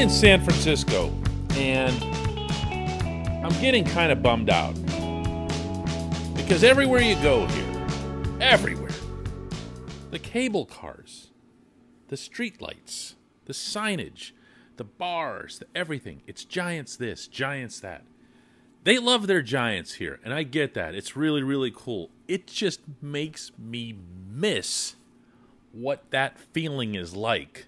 In San Francisco and I'm getting kind of bummed out because everywhere you go here, everywhere, the cable cars, the street lights, the signage, the bars, the everything, it's giants this, giants that. They love their giants here, and I get that. It's really, really cool. It just makes me miss what that feeling is like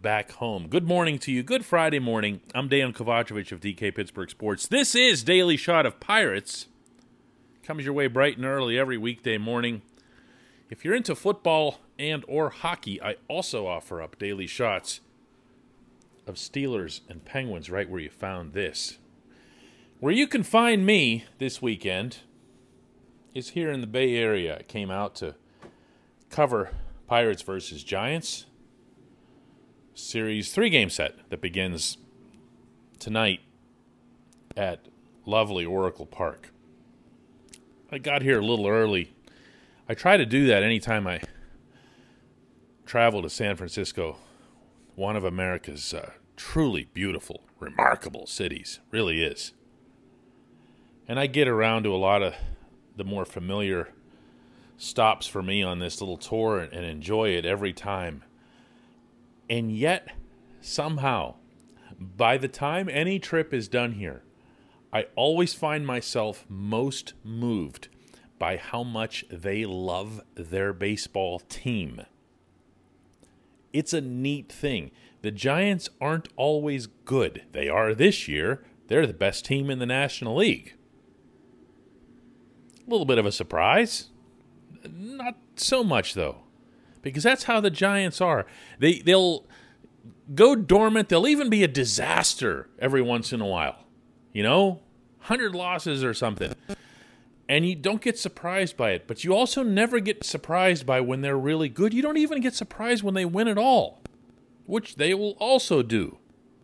back home. Good morning to you. Good Friday morning. I'm Dan Kovacevic of DK Pittsburgh Sports. This is Daily Shot of Pirates. Comes your way bright and early every weekday morning. If you're into football and or hockey, I also offer up daily shots of Steelers and Penguins right where you found this. Where you can find me this weekend is here in the Bay Area. I came out to cover Pirates versus Giants series three game set that begins tonight at lovely Oracle Park. I got here a little early. I try to do that anytime I travel to San Francisco, one of America's uh, truly beautiful, remarkable cities. Really is. And I get around to a lot of the more familiar stops for me on this little tour and enjoy it every time. And yet, somehow, by the time any trip is done here, I always find myself most moved by how much they love their baseball team. It's a neat thing. The Giants aren't always good. They are this year. They're the best team in the National League. A little bit of a surprise. Not so much, though because that's how the Giants are. They they'll go dormant. They'll even be a disaster every once in a while. You know, hundred losses or something, and you don't get surprised by it. But you also never get surprised by when they're really good. You don't even get surprised when they win at all, which they will also do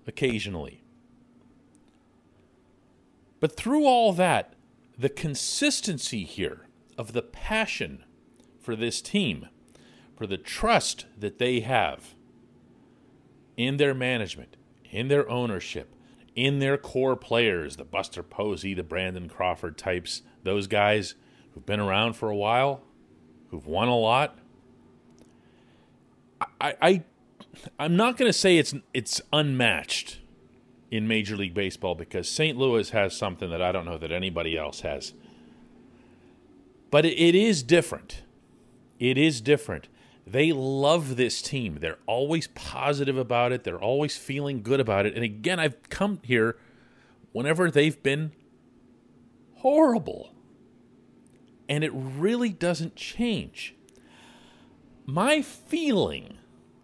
occasionally. But through all that, the consistency here of the passion for this team for the trust that they have in their management, in their ownership, in their core players, the Buster Posey, the Brandon Crawford types, those guys who've been around for a while, who've won a lot. I, I I'm not going to say it's it's unmatched in Major League Baseball because St. Louis has something that I don't know that anybody else has. But it, it is different. It is different. They love this team. They're always positive about it. They're always feeling good about it. And again, I've come here whenever they've been horrible. And it really doesn't change. My feeling,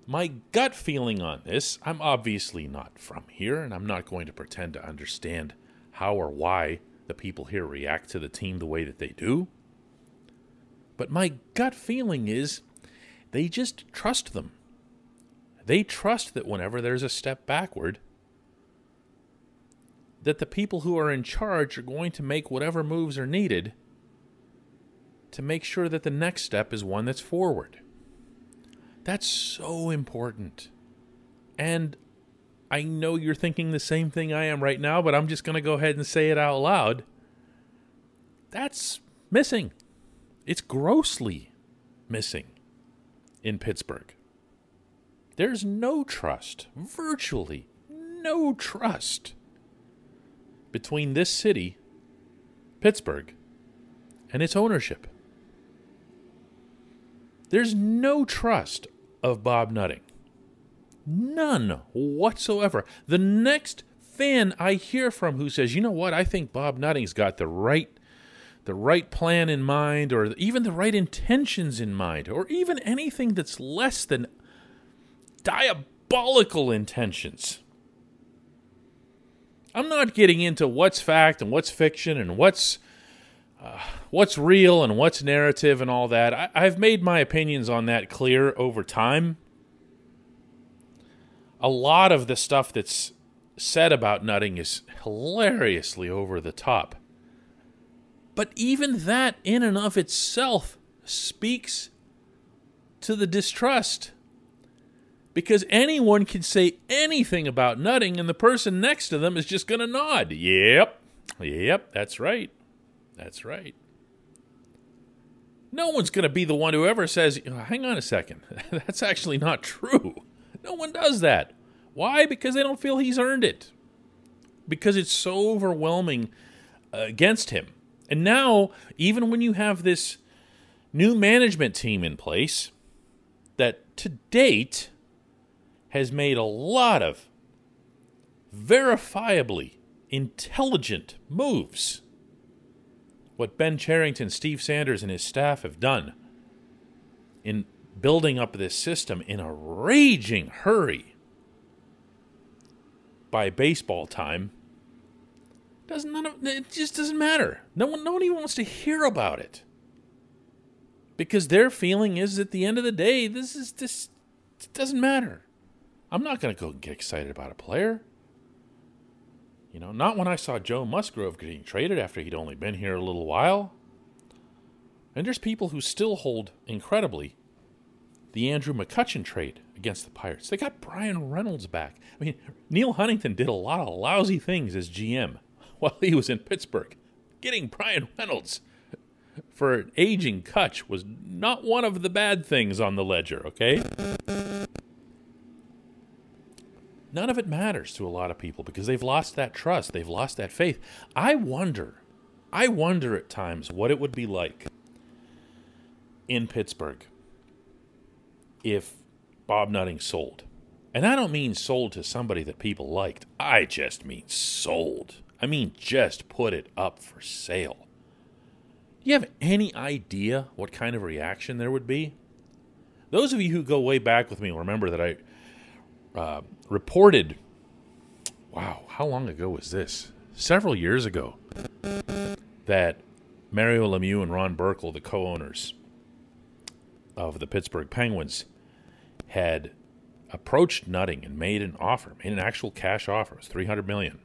my gut feeling on this, I'm obviously not from here, and I'm not going to pretend to understand how or why the people here react to the team the way that they do. But my gut feeling is they just trust them. They trust that whenever there's a step backward, that the people who are in charge are going to make whatever moves are needed to make sure that the next step is one that's forward. That's so important. And I know you're thinking the same thing I am right now, but I'm just going to go ahead and say it out loud. That's missing. It's grossly missing in Pittsburgh. There's no trust, virtually no trust between this city, Pittsburgh, and its ownership. There's no trust of Bob Nutting. None whatsoever. The next fan I hear from who says, you know what, I think Bob Nutting's got the right the right plan in mind or even the right intentions in mind or even anything that's less than diabolical intentions. I'm not getting into what's fact and what's fiction and what's uh, what's real and what's narrative and all that. I, I've made my opinions on that clear over time. A lot of the stuff that's said about Nutting is hilariously over the top. But even that, in and of itself, speaks to the distrust because anyone can say anything about Nutting and the person next to them is just going to nod. Yep. Yep, that's right. That's right. No one's going to be the one who ever says, oh, hang on a second, that's actually not true. No one does that. Why? Because they don't feel he's earned it. Because it's so overwhelming uh, against him. And now, even when you have this new management team in place that to date has made a lot of verifiably intelligent moves. What Ben Cherington, Steve Sanders, and his staff have done in building up this system in a raging hurry by baseball time doesn't none of, it just doesn't matter. No one even wants to hear about it. Because their feeling is at the end of the day, this is this doesn't matter. I'm not gonna go get excited about a player. You know, not when I saw Joe Musgrove getting traded after he'd only been here a little while. And there's people who still hold, incredibly, the Andrew McCutchen trade against the Pirates. They got Bryan Reynolds back. I mean, Neil Huntington did a lot of lousy things as GM while he was in Pittsburgh. Getting Bryan Reynolds for an aging Cutch was not one of the bad things on the ledger, okay? none of it matters to a lot of people because they've lost that trust, they've lost that faith. I wonder, I wonder at times what it would be like in Pittsburgh if Bob Nutting sold. And I don't mean sold to somebody that people liked. I just mean sold. I mean just put it up for sale. Do you have any idea what kind of reaction there would be? Those of you who go way back with me remember that I uh, reported, wow, how long ago was this? Several years ago, that Mario Lemieux and Ron Burkle, the co owners of the Pittsburgh Penguins, had approached Nutting and made an offer, made an actual cash offer, it was 300 million,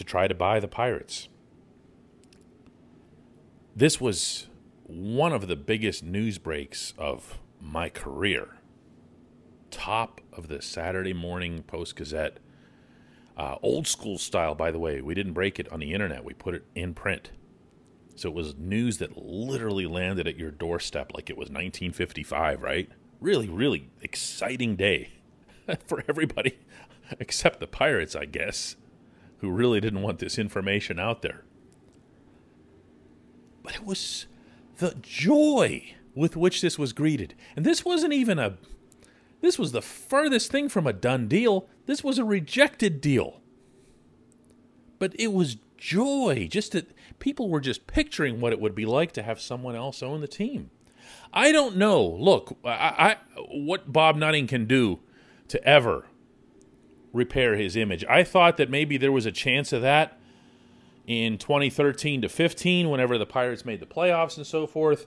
to try to buy the Pirates. This was one of the biggest news breaks of my career top of the Saturday Morning Post Gazette. Uh, old school style, by the way. We didn't break it on the internet, we put it in print. So it was news that literally landed at your doorstep like it was 1955, right? Really, really exciting day for everybody except the pirates, I guess, who really didn't want this information out there. But it was the joy with which this was greeted. And this wasn't even a this was the furthest thing from a done deal. This was a rejected deal. But it was joy, just that people were just picturing what it would be like to have someone else own the team. I don't know. Look, I, I what Bob Nutting can do to ever repair his image. I thought that maybe there was a chance of that in 2013 to 15 whenever the Pirates made the playoffs and so forth.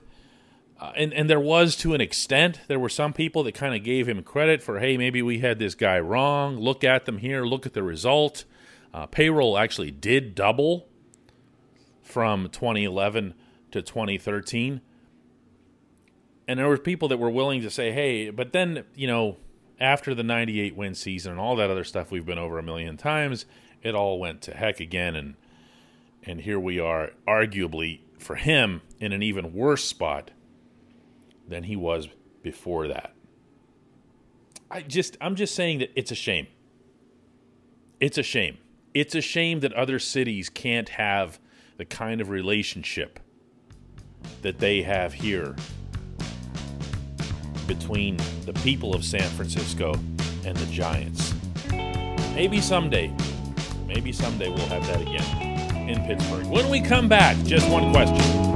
Uh, and and there was to an extent there were some people that kind of gave him credit for hey maybe we had this guy wrong look at them here look at the result uh, payroll actually did double from 2011 to 2013 and there were people that were willing to say hey but then you know after the 98 win season and all that other stuff we've been over a million times it all went to heck again and and here we are arguably for him in an even worse spot than he was before that. I just I'm just saying that it's a shame. It's a shame. It's a shame that other cities can't have the kind of relationship that they have here between the people of San Francisco and the Giants. Maybe someday, maybe someday we'll have that again in Pittsburgh. When we come back, just one question.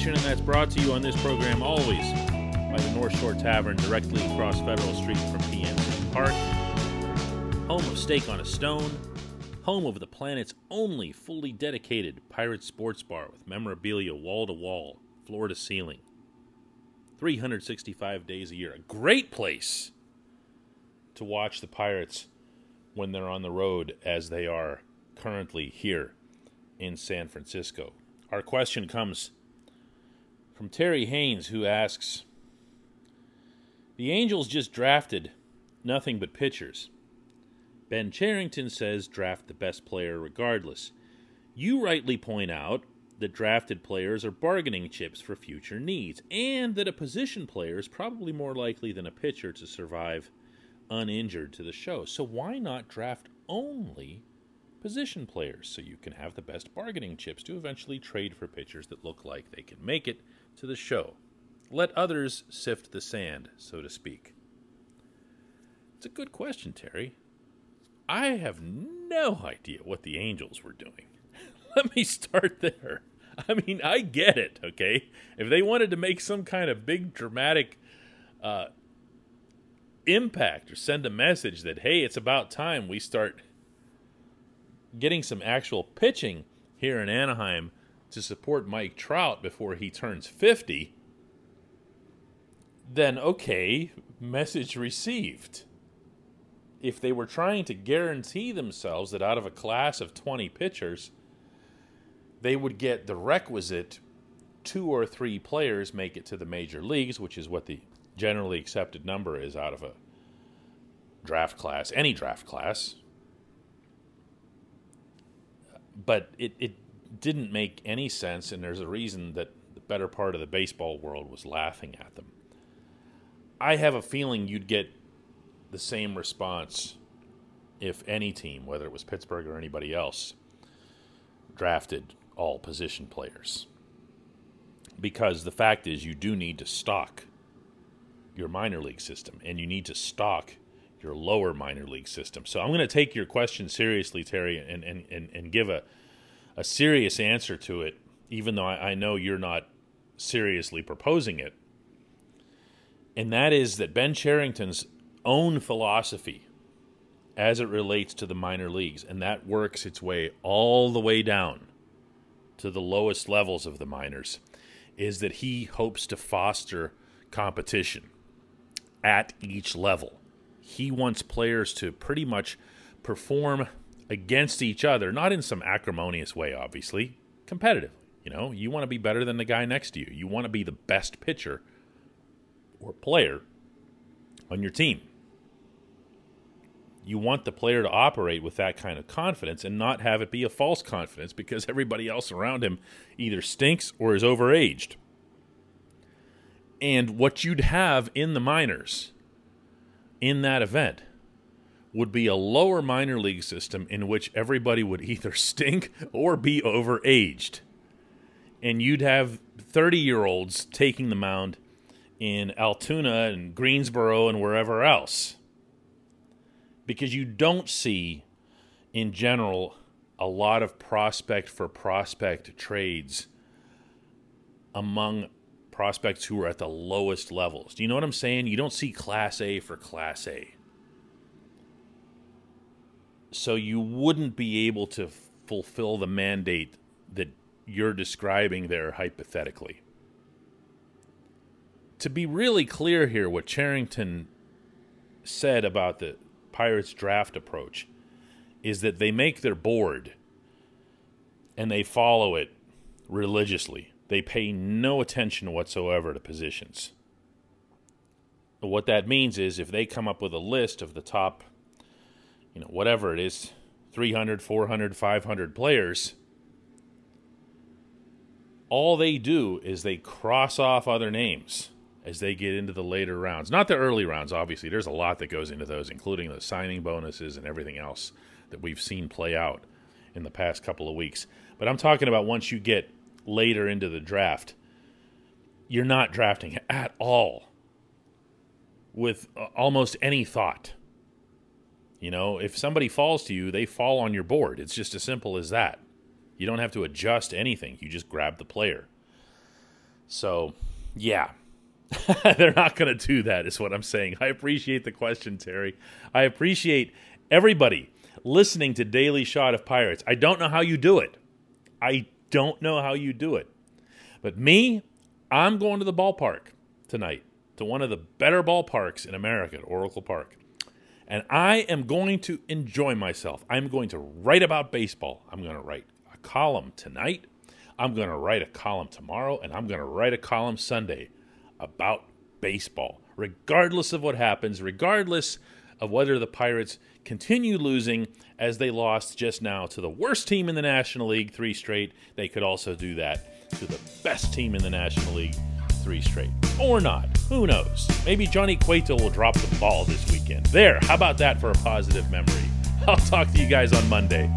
Question, and that's brought to you on this program always by the North Shore Tavern, directly across Federal Street from PNC Park. Home of Steak on a Stone, home of the planet's only fully dedicated pirate sports bar with memorabilia wall to wall, floor to ceiling. 365 days a year. A great place to watch the Pirates when they're on the road as they are currently here in San Francisco. Our question comes from Terry Haynes, who asks The Angels just drafted nothing but pitchers. Ben Cherington says draft the best player regardless. You rightly point out that drafted players are bargaining chips for future needs, and that a position player is probably more likely than a pitcher to survive uninjured to the show. So why not draft only position players so you can have the best bargaining chips to eventually trade for pitchers that look like they can make it to the show? Let others sift the sand, so to speak. It's a good question, Terry. I have no idea what the Angels were doing. Let me start there. I mean, I get it, okay? If they wanted to make some kind of big dramatic uh, impact or send a message that, hey, it's about time we start getting some actual pitching here in Anaheim to support Mike Trout before he turns 50, then okay, message received. If they were trying to guarantee themselves that out of a class of 20 pitchers, they would get the requisite two or three players make it to the major leagues, which is what the generally accepted number is out of a draft class, any draft class. But it, it didn't make any sense, and there's a reason that the better part of the baseball world was laughing at them. I have a feeling you'd get the same response if any team, whether it was Pittsburgh or anybody else, drafted all position players. Because the fact is, you do need to stock your minor league system, and you need to stock your lower minor league system. So I'm going to take your question seriously, Terry, and, and, and, and give a, a serious answer to it, even though I, I know you're not seriously proposing it. And that is that Ben Cherington's own philosophy as it relates to the minor leagues, and that works its way all the way down to the lowest levels of the minors, is that he hopes to foster competition at each level. He wants players to pretty much perform against each other, not in some acrimonious way, obviously, competitively. You know, you want to be better than the guy next to you. You want to be the best pitcher or player on your team you want the player to operate with that kind of confidence and not have it be a false confidence because everybody else around him either stinks or is overaged. And what you'd have in the minors in that event would be a lower minor league system in which everybody would either stink or be overaged. And you'd have 30 year olds taking the mound in Altoona and Greensboro and wherever else because you don't see, in general, a lot of prospect for prospect trades among prospects who are at the lowest levels. Do you know what I'm saying? You don't see Class A for Class A. So you wouldn't be able to fulfill the mandate that you're describing there hypothetically. To be really clear here, what Cherington said about the Pirates draft approach is that they make their board and they follow it religiously. They pay no attention whatsoever to positions. What that means is if they come up with a list of the top, you know, whatever it is, 300, 400, 500 players, all they do is they cross off other names as they get into the later rounds. Not the early rounds, obviously. There's a lot that goes into those, including the signing bonuses and everything else that we've seen play out in the past couple of weeks. But I'm talking about once you get later into the draft, you're not drafting at all with uh, almost any thought. You know, if somebody falls to you, they fall on your board. It's just as simple as that. You don't have to adjust anything, you just grab the player. So, yeah, They're not going to do that, is what I'm saying. I appreciate the question, Terry. I appreciate everybody listening to Daily Shot of Pirates. I don't know how you do it. I don't know how you do it. But me, I'm going to the ballpark tonight to one of the better ballparks in America, Oracle Park. And I am going to enjoy myself. I'm going to write about baseball. I'm going to write a column tonight. I'm going to write a column tomorrow. And I'm going to write a column Sunday about baseball, regardless of what happens, regardless of whether the Pirates continue losing as they lost just now to the worst team in the National League, three straight. They could also do that to the best team in the National League, three straight. Or not. Who knows? Maybe Johnny Cueto will drop the ball this weekend. There, how about that for a positive memory? I'll talk to you guys on Monday.